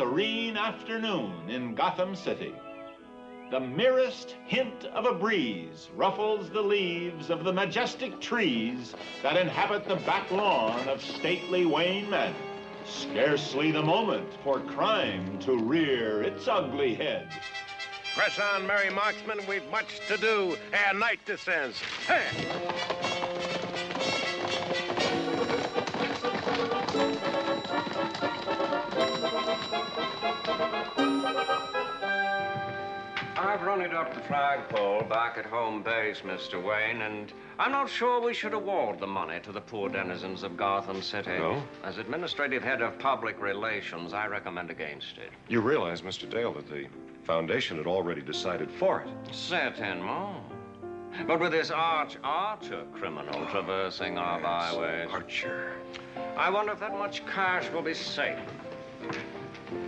serene afternoon in Gotham City. The merest hint of a breeze ruffles the leaves of the majestic trees that inhabit the back lawn of stately Wayne Manor. Scarcely the moment for crime to rear its ugly head. Press on, merry marksmen, we've much to do ere night descends. Hey! I've run it up the flagpole back at home base, Mr. Wayne, and I'm not sure we should award the money to the poor denizens of Gotham City. No? As administrative head of public relations, I recommend against it. You realize, Mr. Dale, that the foundation had already decided for it. Certainement. But with this arch archer criminal traversing our byways, Archer. I wonder if that much cash will be safe.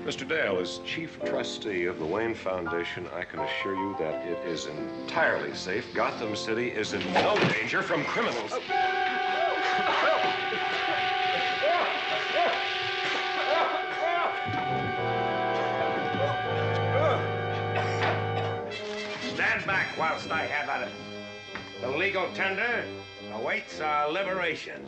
Mr. Dale, as chief trustee of the Wayne Foundation, I can assure you that it is entirely safe. Gotham City is in no danger from criminals. Stand back whilst I have at it. The legal tender awaits our liberation.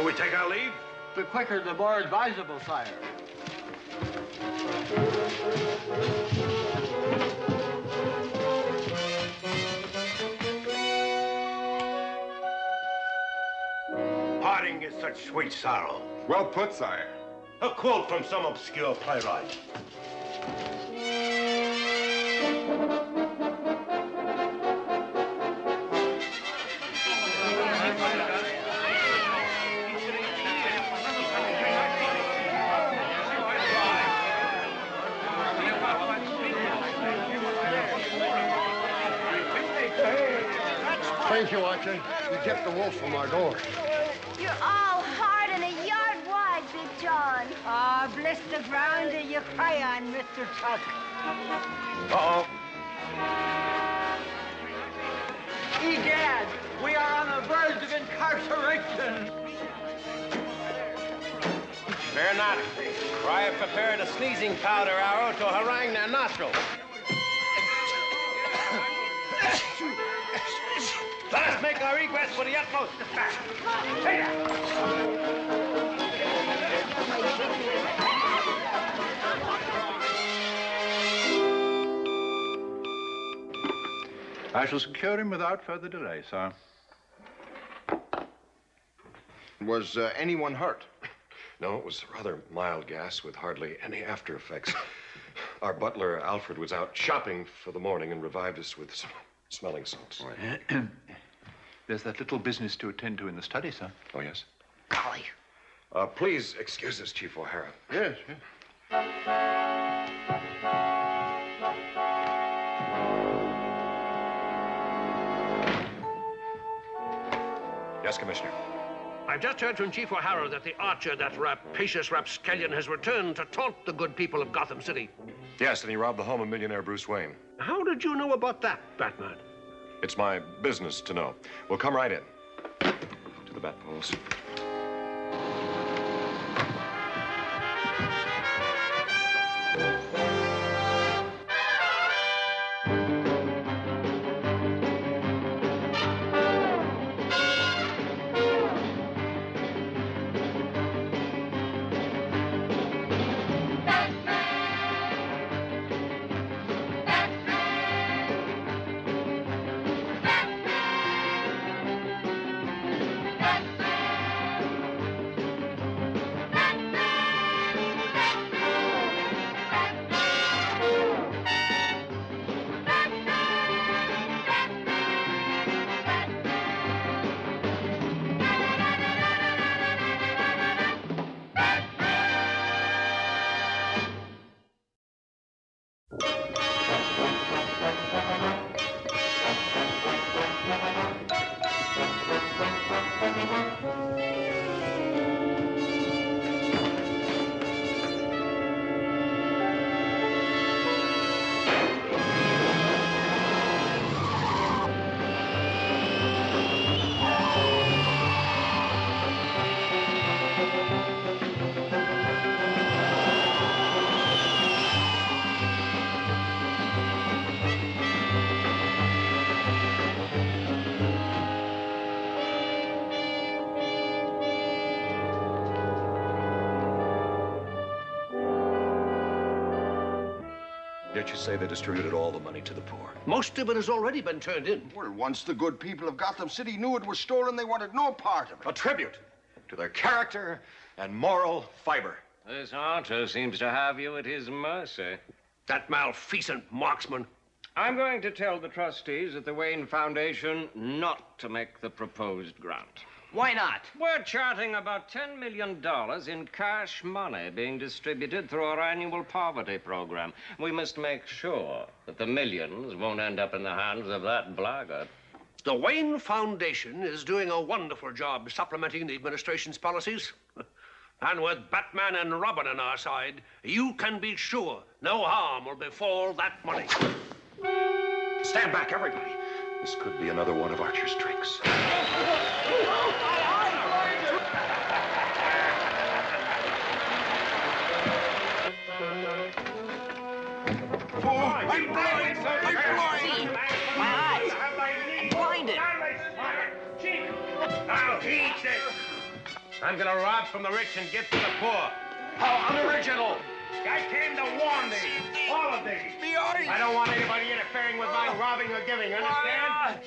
Shall we take our leave? The quicker, the more advisable, sire. Such sweet sorrow. Well put, sire. A quote from some obscure playwright. Thank you, Archie. You kept the wolf from our door. You're Ah, bless the ground that you cry on, Mr. Tuck. Uh-oh. Egad, we are on the verge of incarceration. Fear not, for I have prepared a sneezing powder arrow to harangue their nostrils. Let us make our egress with the utmost dispatch. Hey, I shall secure him without further delay, sir. Was uh, anyone hurt? No, it was rather mild gas with hardly any after effects. Our butler, Alfred, was out shopping for the morning and revived us with some smelling salts. There's that little business to attend to in the study, sir. Oh, yes? Golly. Uh, please excuse us, Chief O'Hara. Yes, yes. Yes, Commissioner. I've just heard from Chief O'Hara that the archer, that rapacious rapscallion, has returned to taunt the good people of Gotham City. Yes, and he robbed the home of millionaire Bruce Wayne. How did you know about that, Batman? It's my business to know. We'll come right in. To the bat poles. Yet you say they distributed all the money to the poor. Most of it has already been turned in. Well, once the good people of Gotham City knew it was stolen, they wanted no part of it. A tribute to their character and moral fiber. This Archer seems to have you at his mercy. That malfeasant marksman. I'm going to tell the trustees at the Wayne Foundation not to make the proposed grant. Why not? We're charting about $10 million in cash money being distributed through our annual poverty program. We must make sure that the millions won't end up in the hands of that blackguard. The Wayne Foundation is doing a wonderful job supplementing the administration's policies. And with Batman and Robin on our side, you can be sure no harm will befall that money. Stand back, everybody. This could be another one of Archer's tricks. I'm blind! I'm blind! My eyes! I'm blinded! Now eat this. I'm gonna rob from the rich and give to the poor. How unoriginal! I came to warn thee, all of thee. The eyes! I don't want anybody interfering with my oh. robbing or giving, understand?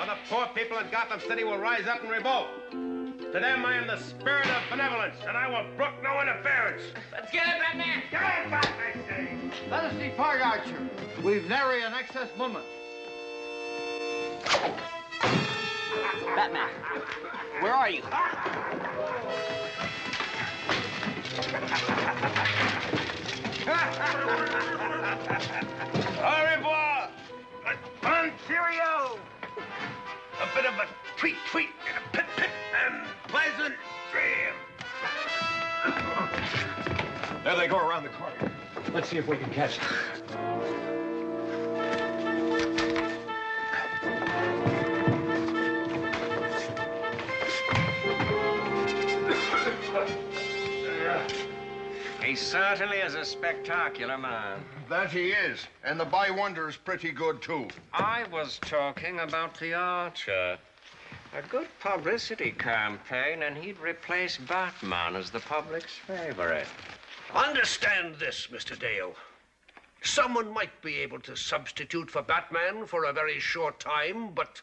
Or the poor people in Gotham City will rise up and revolt. To them, I am the spirit of benevolence, and I will brook no interference. Let's get it, Batman! Get it back, I say! Let us depart, Archer. We've nary an excess moment. Batman, where are you? Au revoir! Bon cheerio! A bit of a tweet tweet and a pit pit and pleasant dream. There they go around the corner. Let's see if we can catch them. Certainly is a spectacular man. That he is. And the Boy Wonder is pretty good, too. I was talking about the Archer. A good publicity campaign, and he'd replace Batman as the public's favorite. Understand this, Mr. Dale. Someone might be able to substitute for Batman for a very short time, but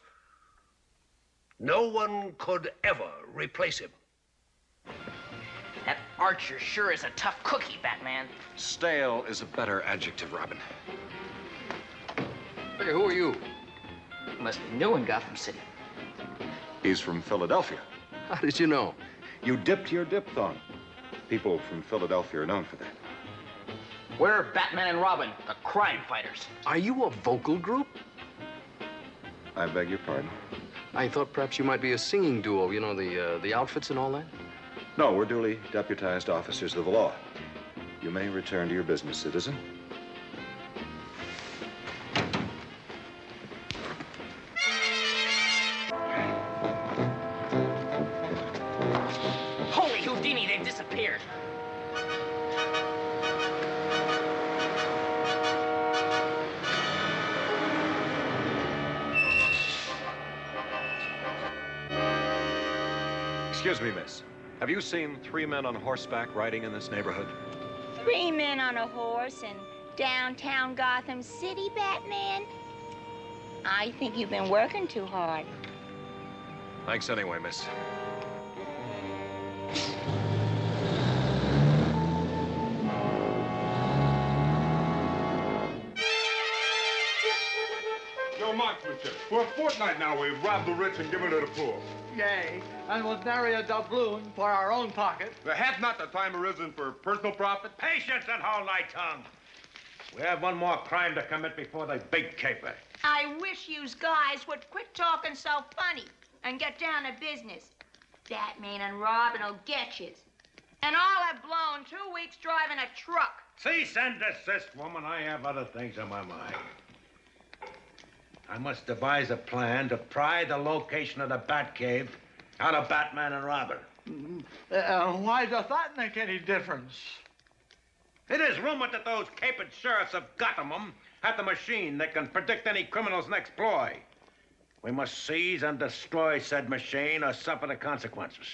no one could ever replace him. That Archer sure is a tough cookie, Batman. Stale is a better adjective, Robin. Hey, who are you? You must be new in Gotham City. He's from Philadelphia. How did you know? You dipped your diphthong. People from Philadelphia are known for that. We're Batman and Robin, the crime fighters. Are you a vocal group? I beg your pardon? I thought perhaps you might be a singing duo. You know, the, uh, the outfits and all that? No, we're duly deputized officers of the law. You may return to your business, citizen. Holy Houdini, they've disappeared. Excuse me, miss. Have you seen three men on horseback riding in this neighborhood? Three men on a horse in downtown Gotham City, Batman? I think you've been working too hard. Thanks anyway, miss. For a fortnight now, we've robbed the rich and given it to the poor. Yay, and with nary a doubloon for our own pocket. There hath not the time arisen for personal profit. Patience and hold thy tongue. We have one more crime to commit before the big caper. I wish yous guys would quit talking so funny and get down to business. Batman and Robin will get yous. And I'll have blown two weeks driving a truck. Cease and desist, woman. I have other things on my mind. I must devise a plan to pry the location of the Batcave out of Batman and Robin. Uh, why does that make any difference? It is rumored that those capered sheriffs of Gotham have the machine that can predict any criminal's next ploy. We must seize and destroy said machine or suffer the consequences.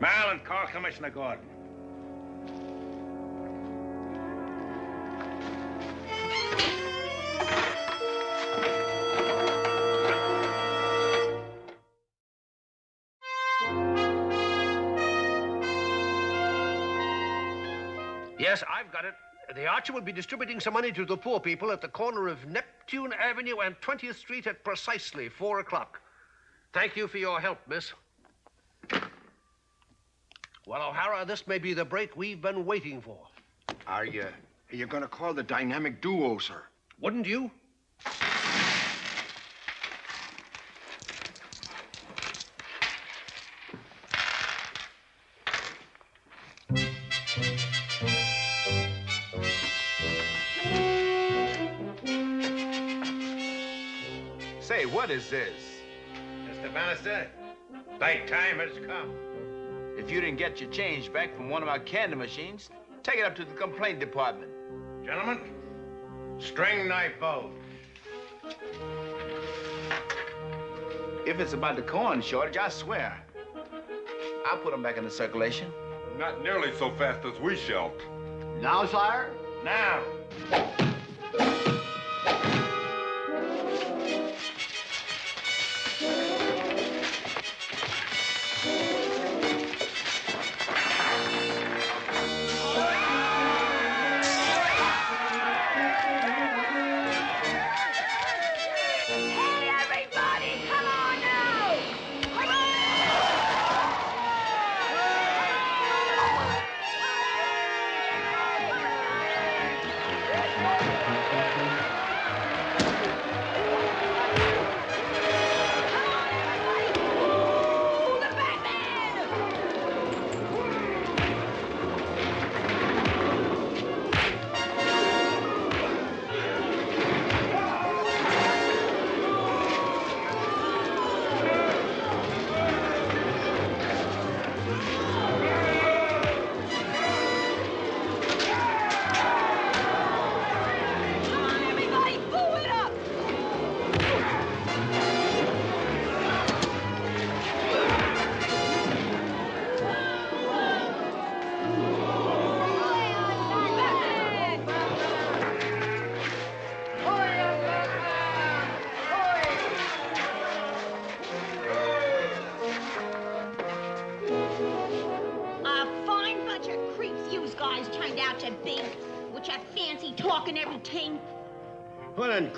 Mal and call Commissioner Gordon. Yes, I've got it. The Archer will be distributing some money to the poor people at the corner of Neptune Avenue and 20th Street at precisely 4 o'clock. Thank you for your help, miss. Well, O'Hara, this may be the break we've been waiting for. Are you, are you going to call the dynamic duo, sir? Wouldn't you? Say, what is this? Mr. Bannister, thy time has come. If you didn't get your change back from one of our candy machines, take it up to the complaint department. Gentlemen, string knife bows. If it's about the corn shortage, I swear. I'll put them back into circulation. Not nearly so fast as we shall. Now, sire? Now.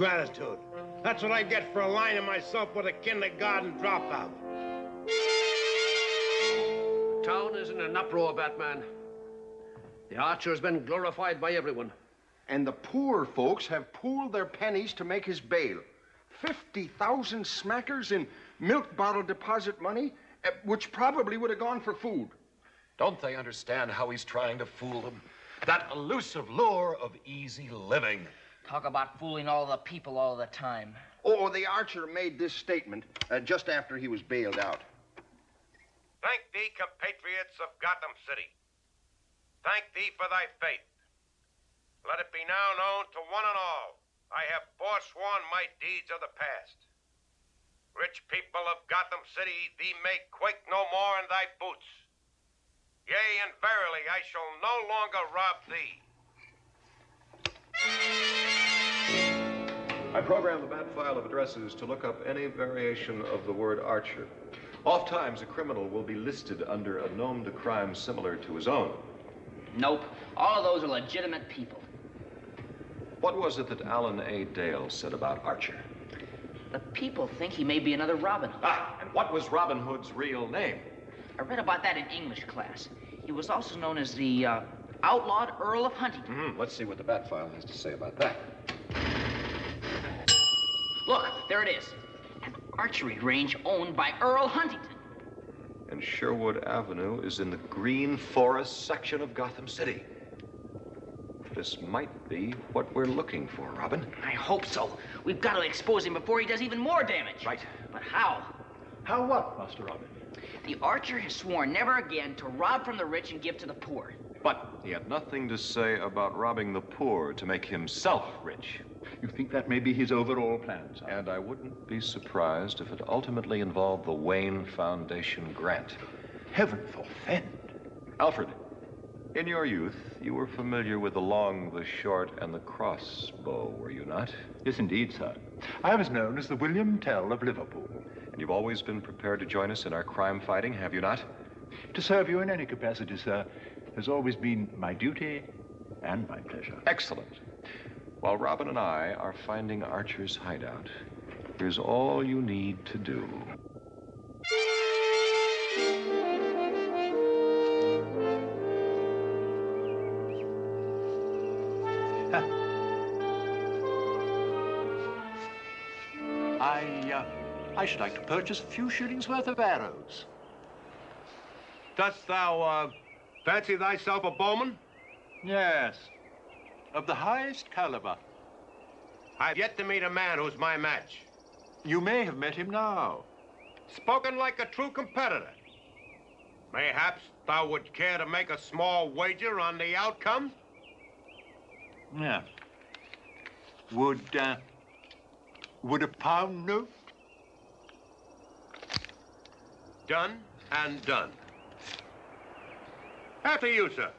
What ingratitude. That's what I get for aligning myself with a kindergarten dropout. The town is in an uproar, Batman. The Archer has been glorified by everyone. And the poor folks have pooled their pennies to make his bail. 50,000 smackers in milk bottle deposit money, eh, which probably would have gone for food. Don't they understand how he's trying to fool them? That elusive lure of easy living. Talk about fooling all the people all the time. Oh, the archer made this statement uh, just after he was bailed out. Thank thee, compatriots of Gotham City. Thank thee for thy faith. Let it be now known to one and all, I have forsworn my deeds of the past. Rich people of Gotham City, thee may quake no more in thy boots. Yea, and verily, I shall no longer rob thee. I programmed the bat file of addresses to look up any variation of the word Archer. Oftentimes, a criminal will be listed under a nom de crime similar to his own. Nope. All of those are legitimate people. What was it that Alan A. Dale said about Archer? The people think he may be another Robin Hood. Ah, and what was Robin Hood's real name? I read about that in English class. He was also known as the uh, outlawed Earl of Huntington. Hmm, let's see what the bat file has to say about that. Look, there it is. An archery range owned by Earl Huntington. And Sherwood Avenue is in the Green Forest section of Gotham City. This might be what we're looking for, Robin. I hope so. We've got to expose him before he does even more damage. Right. But how? How what, Master Robin? The archer has sworn never again to rob from the rich and give to the poor. But he had nothing to say about robbing the poor to make himself rich. You think that may be his overall plan, sir? And I wouldn't be surprised if it ultimately involved the Wayne Foundation grant. Heaven forfend. Alfred, in your youth, you were familiar with the long, the short, and the crossbow, were you not? Yes, indeed, sir. I was known as the William Tell of Liverpool. You've always been prepared to join us in our crime fighting, have you not? To serve you in any capacity, sir, has always been my duty and my pleasure. Excellent. While Robin and I are finding Archer's hideout, here's all you need to do. I should like to purchase a few shillings worth of arrows. Dost thou, uh, fancy thyself a bowman? Yes, of the highest caliber. I've yet to meet a man who's my match. You may have met him now. Spoken like a true competitor. Mayhaps thou would care to make a small wager on the outcome? Yeah. Would, uh, would a pound note? Done and done. After you, sir.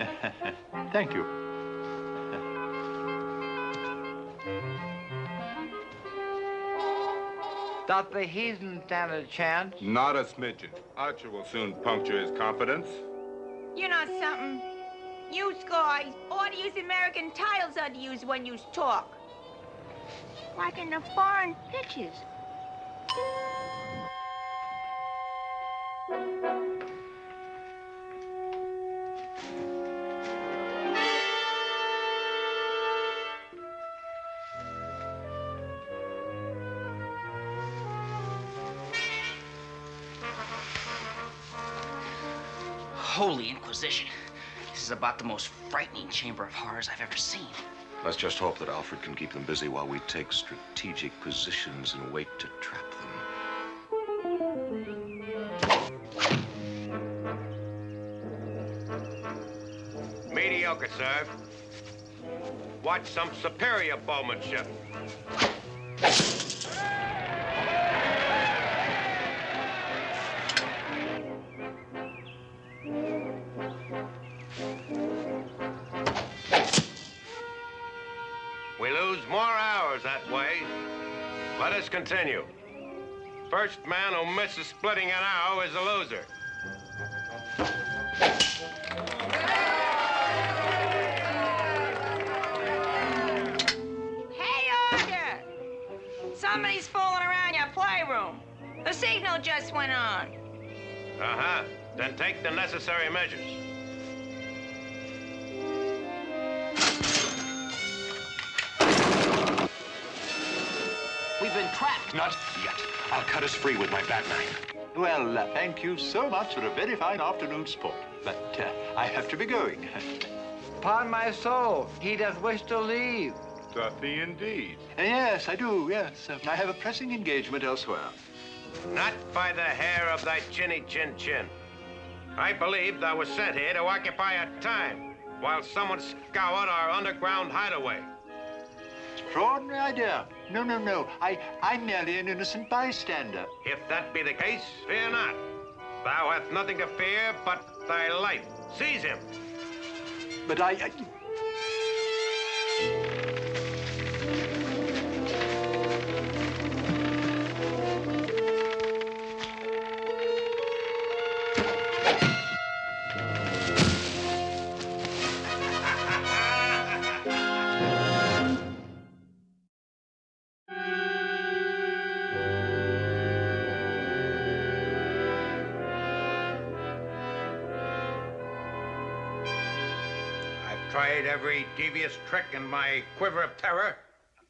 Thank you. Doth the heathen stand a chance? Not a smidgen. Archer will soon puncture his confidence. You know something? You guys ought to use American titles ought to use when you talk. Like in the foreign pictures. Holy Inquisition. This is about the most frightening chamber of horrors I've ever seen. Let's just hope that Alfred can keep them busy while we take strategic positions and wait to trap them. Mediocre, sir. Watch some superior bowmanship. Continue. First man who misses splitting an arrow is a loser. Hey, Archer! Somebody's fooling around your playroom. The signal just went on. Uh-huh. Then take the necessary measures. Not yet. I'll cut us free with my bat knife. Well, uh, thank you so much for a very fine afternoon's sport. But uh, I have to be going. Upon my soul, he doth wish to leave. Doth he indeed? Uh, yes, I do, yes. Uh, I have a pressing engagement elsewhere. Not by the hair of thy chinny chin chin. I believe thou was sent here to occupy a time while someone scoured our underground hideaway. Extraordinary idea. No, no, no. I, I'm merely an innocent bystander. If that be the case, fear not. Thou hast nothing to fear but thy life. Seize him. But I... I... every devious trick in my quiver of terror,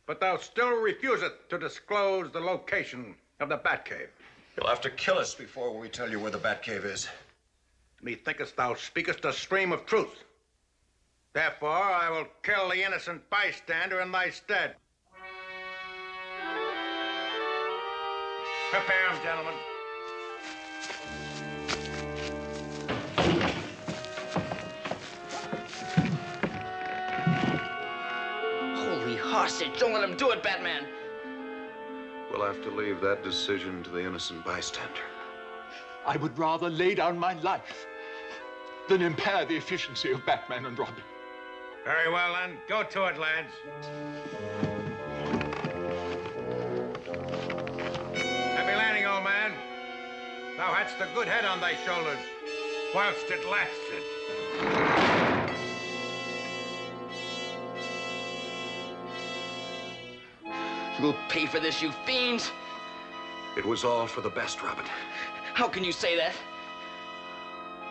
but thou still refusest to disclose the location of the Batcave. You'll have to kill us before we tell you where the Batcave is. Methinkest thou speakest a stream of truth. Therefore, I will kill the innocent bystander in thy stead. Prepare him, gentlemen. Holy hostage. Don't let him do it, Batman. We'll have to leave that decision to the innocent bystander. I would rather lay down my life than impair the efficiency of Batman and Robin. Very well, then. Go to it, lads. Happy landing, old man. Thou hadst a good head on thy shoulders. whilst it lasted. You'll pay for this, you fiends! It was all for the best, Robin. How can you say that?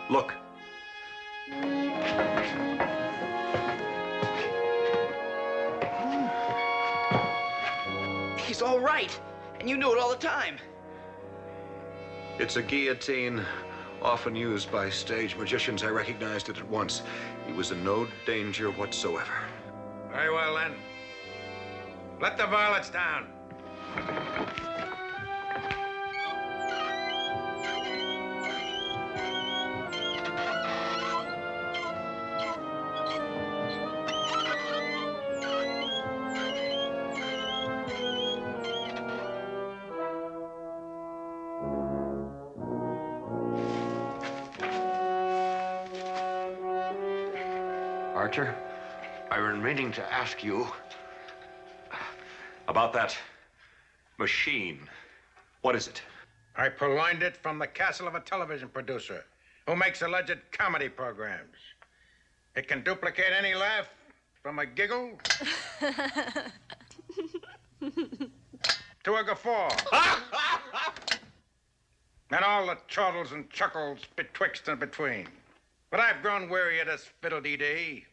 Look. Hmm. He's all right, and you knew it all the time. It's a guillotine often used by stage magicians. I recognized it at once. He was in no danger whatsoever. Very well, then. Let the varlets down. Archer, I've been meaning to ask you about that machine. What is it? I purloined it from the castle of a television producer who makes alleged comedy programs. It can duplicate any laugh from a giggle to a guffaw. and all the chortles and chuckles betwixt and between. But I've grown weary of this fiddle-dee-dee.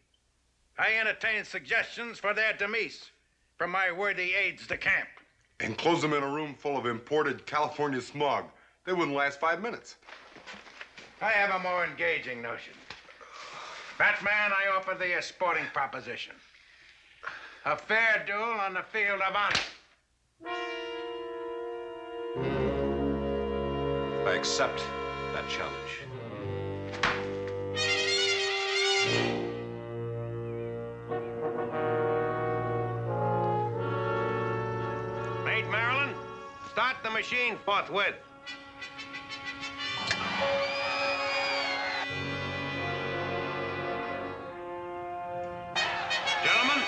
I entertain suggestions for their demise from my worthy aides de camp. And close them in a room full of imported California smog. They wouldn't last five minutes. I have a more engaging notion. Batman, I offer thee a sporting proposition. A fair duel on the field of honor. I accept that challenge. Machine forthwith. Gentlemen,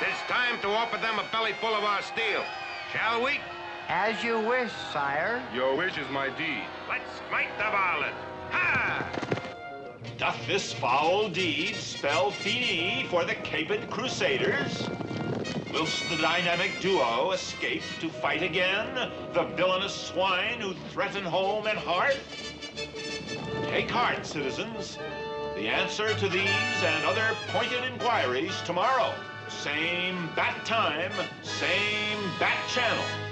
it's time to offer them a belly full of our steel. Shall we? As you wish, sire. Your wish is my deed. Let's smite the varlet. Ha! Doth this foul deed spell fee for the caped crusaders? Whilst the dynamic duo escape to fight again, the villainous swine who threaten home and hearth? Take heart, citizens. The answer to these and other pointed inquiries tomorrow. Same bat time, same bat channel.